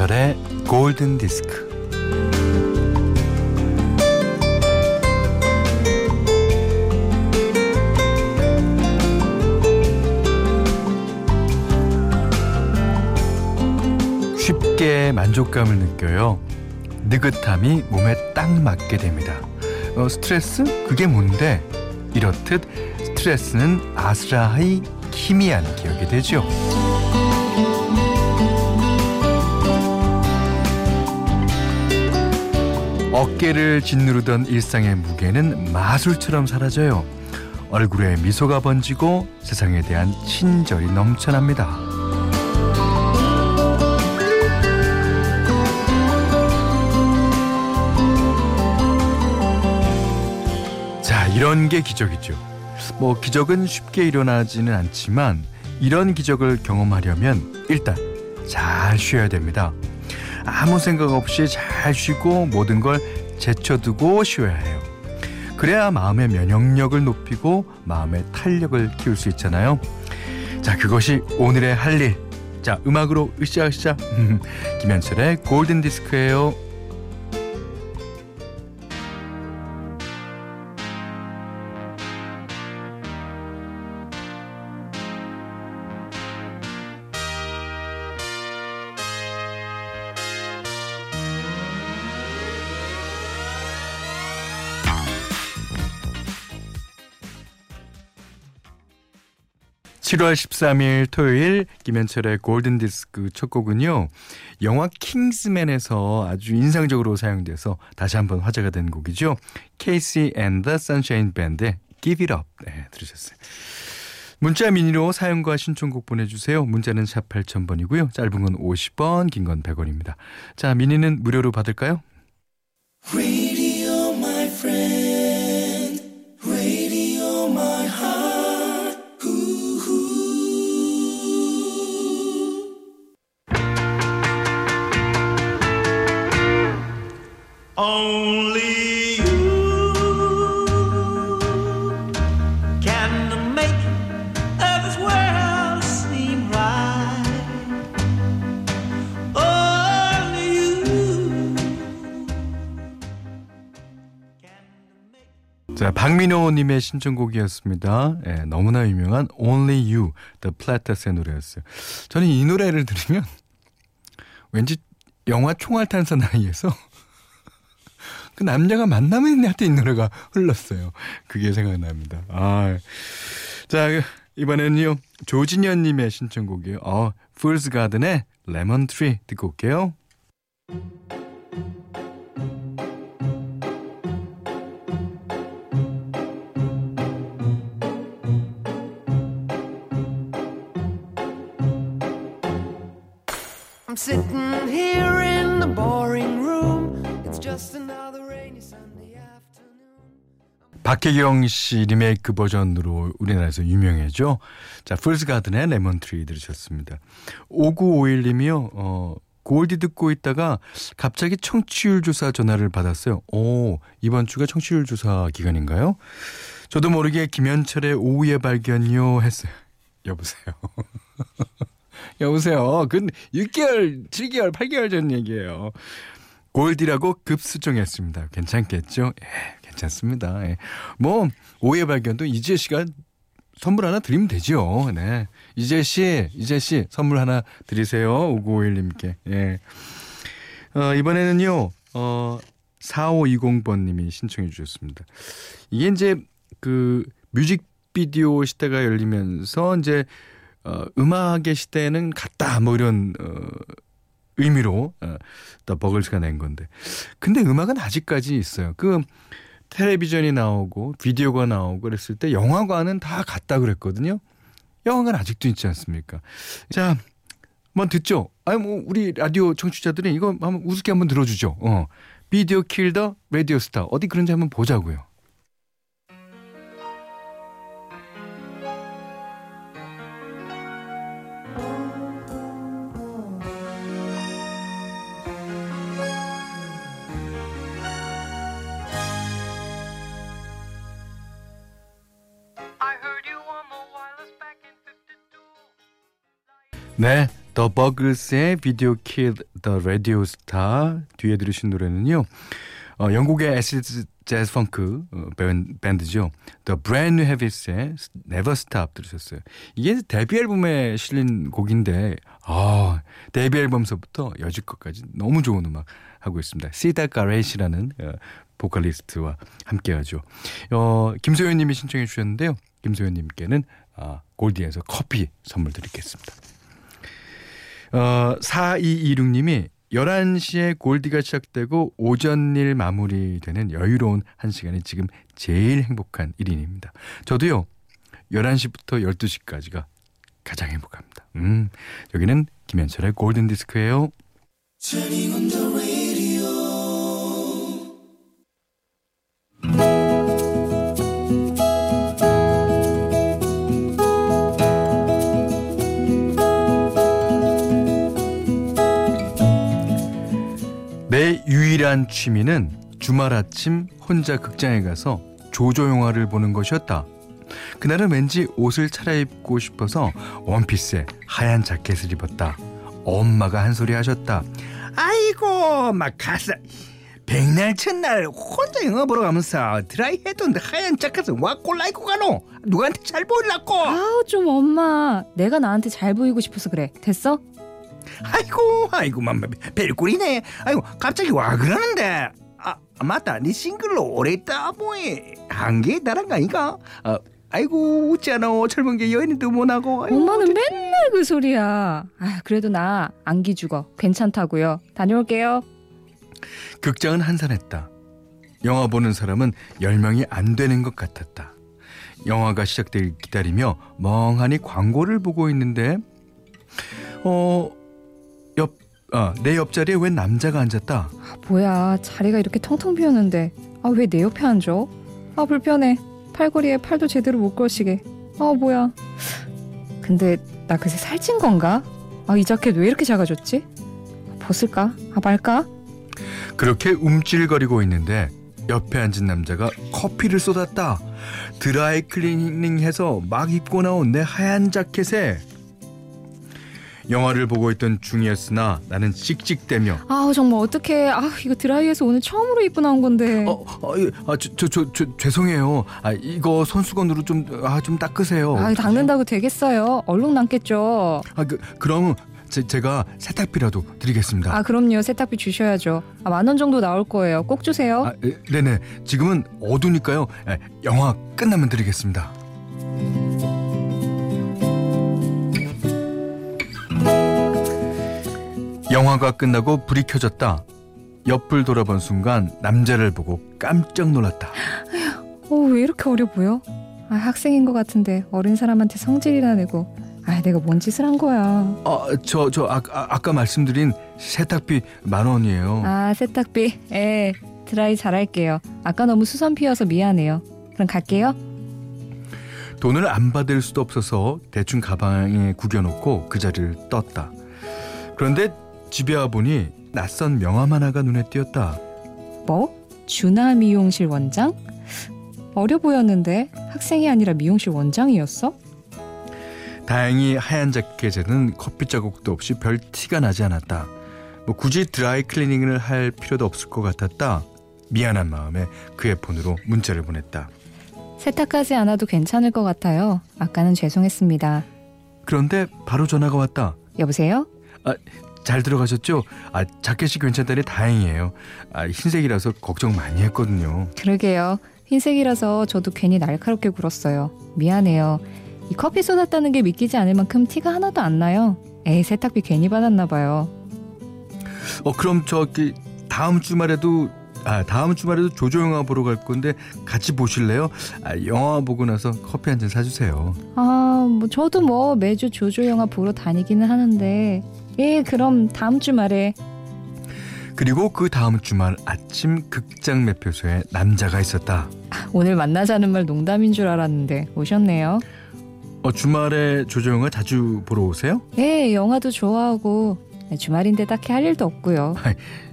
김현철의 골든 디스크. 쉽게 만족감을 느껴요. 느긋함이 몸에 딱 맞게 됩니다. 어, 스트레스? 그게 뭔데? 이렇듯 스트레스는 아스라하이 희미한 기억이 되죠. 어깨를 짓누르던 일상의 무게는 마술처럼 사라져요. 얼굴에 미소가 번지고 세상에 대한 친절이 넘쳐납니다. 자, 이런 게 기적이죠. 뭐 기적은 쉽게 일어나지는 않지만 이런 기적을 경험하려면 일단 잘 쉬어야 됩니다. 아무 생각 없이 잘 쉬고 모든 걸 제쳐두고 쉬어야 해요. 그래야 마음의 면역력을 높이고 마음의 탄력을 키울 수 있잖아요. 자, 그것이 오늘의 할 일. 자, 음악으로 으쌰으쌰. 김현철의 골든 디스크예요. 7월 13일 토요일 김현철의 골든 디스크 첫 곡은요. 영화 킹스맨에서 아주 인상적으로 사용돼서 다시 한번 화제가 된 곡이죠. KC and the Sunshine Band의 Give It Up. 네, 들으셨어요. 문자 미니로 사연과 신청곡 보내주세요. 문자는 샵 8000번이고요. 짧은 건 50원, 긴건 100원입니다. 자, 미니는 무료로 받을까요? Only you can make this world seem right. Only you can make. 자, 박민호님의 신청곡이었습니다. 예, 너무나 유명한 Only You, The Platters 노래였어요. 저는 이 노래를 들으면 왠지 영화 총알 탄 사나이에서 그 남자가 만나면 내한테 이 노래가 흘렀어요. 그게 생각납니다. 아, 자 이번에는요 조진현님의 신청곡이에요. 어, Fool's Garden의 Lemon Tree 듣고 올게요. 박혜경 씨 리메이크 버전으로 우리나라에서 유명해졌죠. 자, Fool's Garden의 Lemon Tree 들으셨습니다. 5951님이요. 어, 골디 듣고 있다가 갑자기 청취율 조사 전화를 받았어요. 오, 이번 주가 청취율 조사 기간인가요? 저도 모르게 김현철의 오후의 발견요 했어요. 여보세요. 여보세요. 그 6개월, 7개월, 8개월 전 얘기예요. 골디라고 급수정했습니다. 괜찮겠죠? 예, 괜찮습니다. 예. 뭐 오해 발견도 이재 씨가 선물 하나 드리면 되죠. 네. 이재 씨, 이재 씨 선물 하나 드리세요. 5951님께. 예. 어, 이번에는요. 어 4520번 님이 신청해 주셨습니다. 이게 이제 그 뮤직 비디오 시대가 열리면서 이제 어, 음악의 시대는 갔다 뭐 이런 어, 의미로 어, 더 버글스가 낸 건데 근데 음악은 아직까지 있어요. 그 텔레비전이 나오고 비디오가 나오고 그랬을 때 영화관은 다 갔다 그랬거든요. 영화관 아직도 있지 않습니까? 자, 한번 듣죠. 아니 뭐 우리 라디오 청취자들이 이거 한번 우습게 한번 들어주죠. 어. 비디오 킬더 라디오 스타 어디 그런지 한번 보자고요. I heard you on the wireless back in 52. 네, The Bugles의 Video Killed the Radio Star 뒤에 들으신 노래는요. 어, 영국의 에시드 재즈 펑크 어, 밴- 밴드죠. The Brand New Habits의 Never Stop 들으셨어요. 이게 데뷔 앨범에 실린 곡인데 아, 데뷔 앨범서부터 여지껏까지 너무 좋은 음악 하고 있습니다. 시다 가레이시라는 어, 보컬리스트와 함께하죠. 어, 김소연 님이 신청해 주셨는데요. 김소연 님께는 아, 골디에서 커피 선물 드리겠습니다. 어, 4226님이 11시에 골디가 시작되고 오전 일 마무리되는 여유로운 한 시간이 지금 제일 행복한 1인입니다. 저도요, 11시부터 12시까지가 가장 행복합니다. 음, 여기는 김현철의 골든 디스크예요. 내 유일한 취미는 주말 아침 혼자 극장에 가서 조조 영화를 보는 것이었다. 그날은 왠지 옷을 차려입고 싶어서 원피스에 하얀 자켓을 입었다. 엄마가 한 소리 하셨다. 아이고 막 가서 백날 첫날 혼자 영화 보러 가면서 드라이 해둔 하얀 자켓을 와 꼴라 입고 가노? 누구한테 잘 보이려고? 아우 좀 엄마 내가 나한테 잘 보이고 싶어서 그래 됐어? 아이고 아이고 맘마 별꼴이네. 아이고 갑자기 와 그러는데. 아 맞다. 네 싱글로 오래 있다 뭐해 한개 나란 거 아닌가 아, 아이고 웃잖아. 젊은 게 여인도 못하고. 아이고, 엄마는 저- 맨날 그 소리야. 아 그래도 나 안기 죽어. 괜찮다고요. 다녀올게요. 극장은 한산했다. 영화 보는 사람은 10명이 안 되는 것 같았다. 영화가 시작되길 기다리며 멍하니 광고를 보고 있는데 어, 어 옆 아, 내 옆자리에 웬 남자가 앉았다 아, 뭐야 자리가 이렇게 텅텅 비었는데 아 왜 내 옆에 앉아? 아 불편해 팔걸이에 팔도 제대로 못 걸시게 아 뭐야 근데 나 그새 살찐 건가? 아 이 자켓 왜 이렇게 작아졌지? 벗을까? 아 말까? 그렇게 움찔거리고 있는데 옆에 앉은 남자가 커피를 쏟았다. 드라이 클리닝해서 막 입고 나온 내 하얀 자켓에 영화를 보고 있던 중이었으나 나는 씩씩대며 아 정말 어떡해 아 이거 드라이에서 오늘 처음으로 입고 나온 건데 어, 어, 예, 아, 저, 저, 저, 저, 죄송해요. 아, 이거 손수건으로 좀, 아, 좀 닦으세요. 아 닦는다고 되겠어요 얼룩 남겠죠 아, 그, 그럼 제, 제가 세탁비라도 드리겠습니다. 아 그럼요 세탁비 주셔야죠 아, 만원 정도 나올 거예요 꼭 주세요 아, 예, 네네. 지금은 어두니까요. 예, 영화 끝나면 드리겠습니다. 영화가 끝나고 불이 켜졌다. 옆을 돌아본 순간 남자를 보고 깜짝 놀랐다. 어, 왜 이렇게 어려 보여? 아, 학생인 것 같은데 어린 사람한테 성질이나 내고 아 내가 뭔 짓을 한 거야 아, 저, 저, 아, 아, 아 까 말씀드린 세탁비 만 원이에요. 아 세탁비 예 드라이 잘할게요 아까 너무 수선 피어서 미안해요 그럼 갈게요 돈을 안 받을 수도 없어서 대충 가방에 구겨놓고 그 자리를 떴다. 그런데 집에 와보니 낯선 명함 하나가 눈에 띄었다. 뭐? 주나 미용실 원장? 어려 보였는데 학생이 아니라 미용실 원장이었어? 다행히 하얀 자켓에는 커피 자국도 없이 별 티가 나지 않았다. 뭐 굳이 드라이 클리닝을 할 필요도 없을 것 같았다. 미안한 마음에 그의 폰으로 문자를 보냈다. 세탁하지 않아도 괜찮을 것 같아요 아까는 죄송했습니다 그런데 바로 전화가 왔다. 여보세요? 잘 들어가셨죠? 아 자켓이 괜찮다니 다행이에요. 아 흰색이라서 걱정 많이 했거든요. 그러게요. 흰색이라서 저도 괜히 날카롭게 굴었어요. 미안해요. 이 커피 쏟았다는 게 믿기지 않을 만큼 티가 하나도 안 나요. 에이 세탁비 괜히 받았나 봐요. 어 그럼 저기 다음 주말에도 아 다음 주말에도 조조 영화 보러 갈 건데 같이 보실래요? 아 영화 보고 나서 커피 한 잔 사주세요. 아, 뭐 저도 뭐 매주 조조 영화 보러 다니기는 하는데 예, 그럼 다음 주말에 그리고 그 다음 주말 아침 극장 매표소에 남자가 있었다. 오늘 만나자는 말 농담인 줄 알았는데 오셨네요. 어 주말에 조조 영화 자주 보러 오세요? 예, 영화도 좋아하고 네, 주말인데 딱히 할 일도 없고요.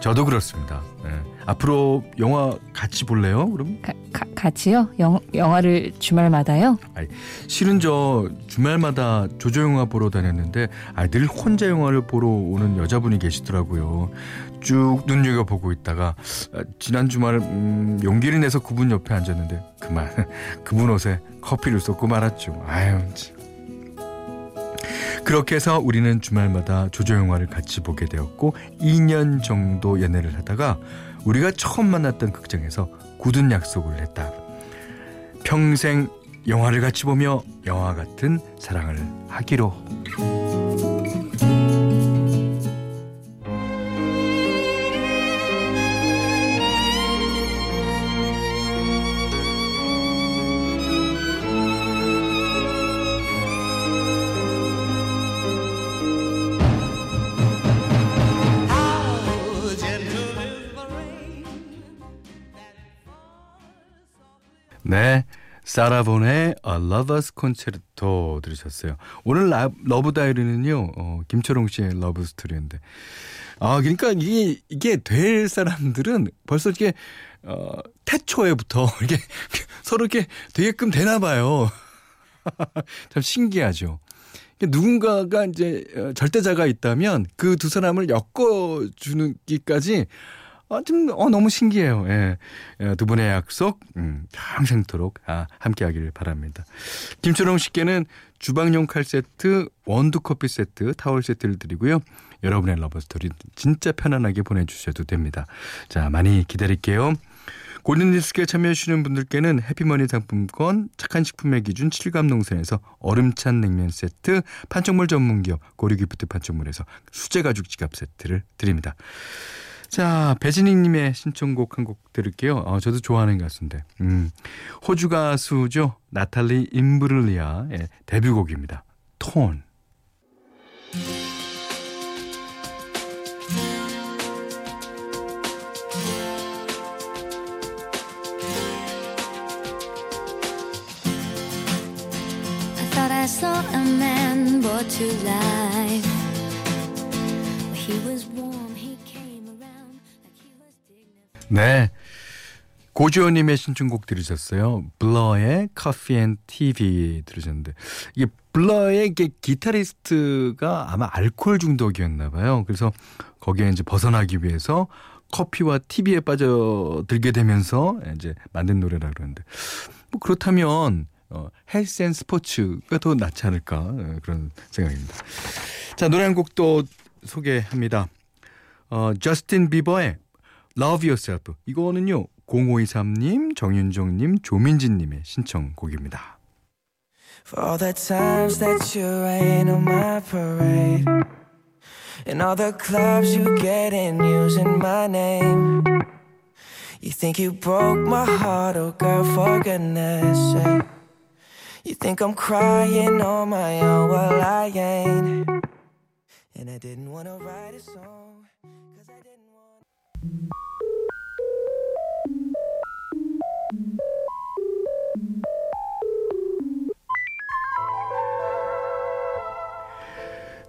저도 그렇습니다. 예. 앞으로 영화 같이 볼래요? 그럼 가, 가, 같이요? 영, 영화를 주말마다요? 실은 저 주말마다 조조 영화 보러 다녔는데 아, 늘 혼자 영화를 보러 오는 여자분이 계시더라고요. 쭉 눈여겨 보고 있다가 아, 지난 주말 음, 용기를 내서 그분 옆에 앉았는데 그만 그분 옷에 커피를 쏟고 말았죠. 아유. 참. 그렇게 해서 우리는 주말마다 조조 영화를 같이 보게 되었고 2년 정도 연애를 하다가 우리가 처음 만났던 극장에서 굳은 약속을 했다. 평생 영화를 같이 보며 영화 같은 사랑을 하기로. 사라 본의 A Lover's Concerto 들으셨어요. 오늘 라, love diary는요, 어, 김철웅 씨의 love story인데. 아, 그러니까 이게, 이게 될 사람들은 벌써 이게, 어, 태초에부터 이게 서로 이렇게 되게끔 되나 봐요. 참 신기하죠. 누군가가 이제 어, 절대자가 있다면 그 두 사람을 엮어주는 기까지 아, 좀, 어, 너무 신기해요. 예. 예, 두 분의 약속, 음, 평생토록, 아, 함께 하기를 바랍니다. 김철웅 씨께는 주방용 칼 세트, 원두 커피 세트, 타월 세트를 드리고요. 여러분의 love story 진짜 편안하게 보내주셔도 됩니다. 자, 많이 기다릴게요. 골든디스크에 참여해주시는 분들께는 해피머니 상품권, 착한 식품의 기준 칠갑농산에서 얼음찬 냉면 세트, 판촉물 전문기업 고려기프트 판촉물에서 수제가죽 지갑 세트를 드립니다. 자, 배진익님의 신청곡 한 곡 들을게요. 어, 저도 좋아하는 가수인데. 음, 호주 가수죠. 나탈리 임브를리아의 데뷔곡입니다. 톤. 네. 고지호님의 신청곡 들으셨어요. 블러의 커피 앤 TV 들으셨는데 이게 Blur의 기타리스트가 아마 알코올 중독이었나 봐요. 그래서 거기에 이제 벗어나기 위해서 커피와 TV에 빠져들게 되면서 이제 만든 노래라 그러는데 뭐 그렇다면 어, health and sports가 더 낫지 않을까 어, 그런 생각입니다. 자 노래 한 곡 또 소개합니다. 어, 저스틴 비버의 Love Yourself 이거는요 0523님, 정윤정님, 조민진님의 신청곡입니다. For all the times that you rain on my parade And all the clubs you get in using my name You think you broke my heart, oh girl, for goodness sake You think I'm crying on my own, well I ain't And I didn't wanna write a song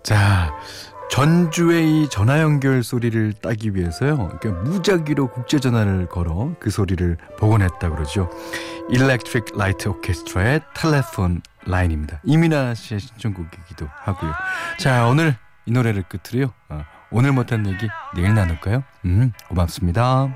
자, 전주의 이 전화 연결 소리를 따기 위해서요. 그러니까 무작위로 국제 전화를 걸어 그 소리를 복원했다 그러죠. Electric Light Orchestra의 텔레폰 라인입니다. 이민아 씨의 신청곡이기도 하고요. 자, 오늘 이 노래를 끝으로요. 어, 오늘 못한 얘기 내일 나눌까요? 음, 고맙습니다.